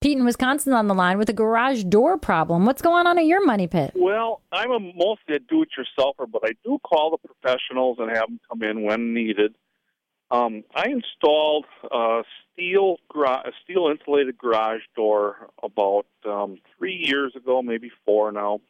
Pete in Wisconsin on the line with a garage door problem. What's going on at your money pit? Well, I'm a mostly a do-it-yourselfer, but I do call the professionals and have them come in when needed. Um, I installed a steel gra- a steel insulated garage door about um, three years ago, maybe four now,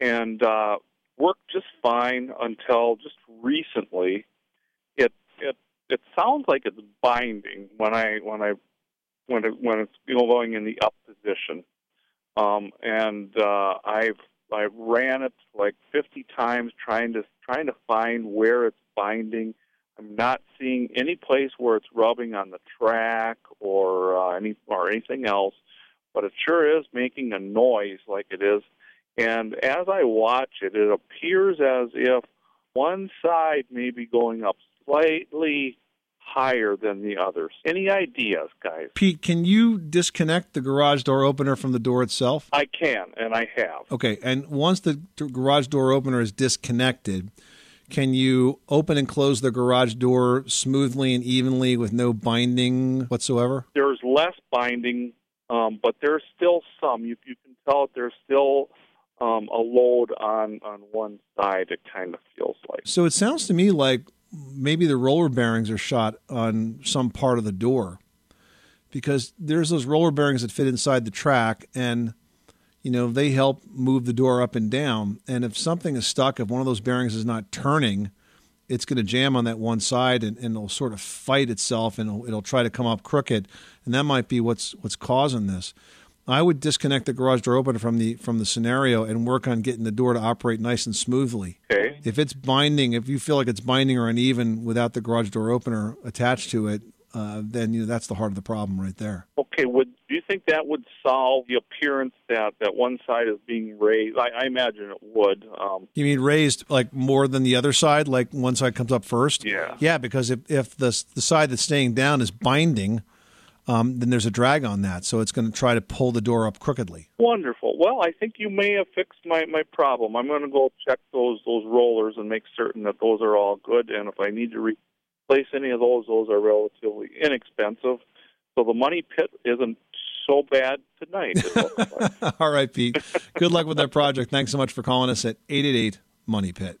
and uh, worked just fine until just recently. It it it sounds like it's binding when I when I when it when it's going in the up position, um, and uh, I've I ran it like 50 times trying to trying to find where it's binding. I'm not seeing any place where it's rubbing on the track or uh, any or anything else, but it sure is making a noise like it is. And as I watch it, it appears as if one side may be going up slightly higher than the others. Any ideas, guys? Pete, can you disconnect the garage door opener from the door itself? I can, and I have. Okay, and once the garage door opener is disconnected, can you open and close the garage door smoothly and evenly with no binding whatsoever? There's less binding, um, but there's still some. You, you can tell there's still um, a load on, on one side, it kind of feels like. So it sounds to me like maybe the roller bearings are shot on some part of the door because there's those roller bearings that fit inside the track and you know they help move the door up and down. And if something is stuck if one of those bearings is not turning it's going to jam on that one side and, and it'll sort of fight itself and it'll, it'll try to come up crooked. And that might be what's what's causing this I would disconnect the garage door opener from the from the scenario and work on getting the door to operate nice and smoothly. Okay. If it's binding, if you feel like it's binding or uneven without the garage door opener attached to it, uh, then you know that's the heart of the problem right there. Okay. Would do you think that would solve the appearance that that one side is being raised? I, I imagine it would. Um, you mean raised like more than the other side, like one side comes up first? Yeah. Yeah, because if if the the side that's staying down is binding um, then there's a drag on that. So it's going to try to pull the door up crookedly. Wonderful. Well, I think you may have fixed my, my problem. I'm going to go check those those rollers and make certain that those are all good. And if I need to replace any of those, those are relatively inexpensive. So the money pit isn't so bad tonight. Like. all right, Pete. Good luck with that project. Thanks so much for calling us at 888 Money Pit.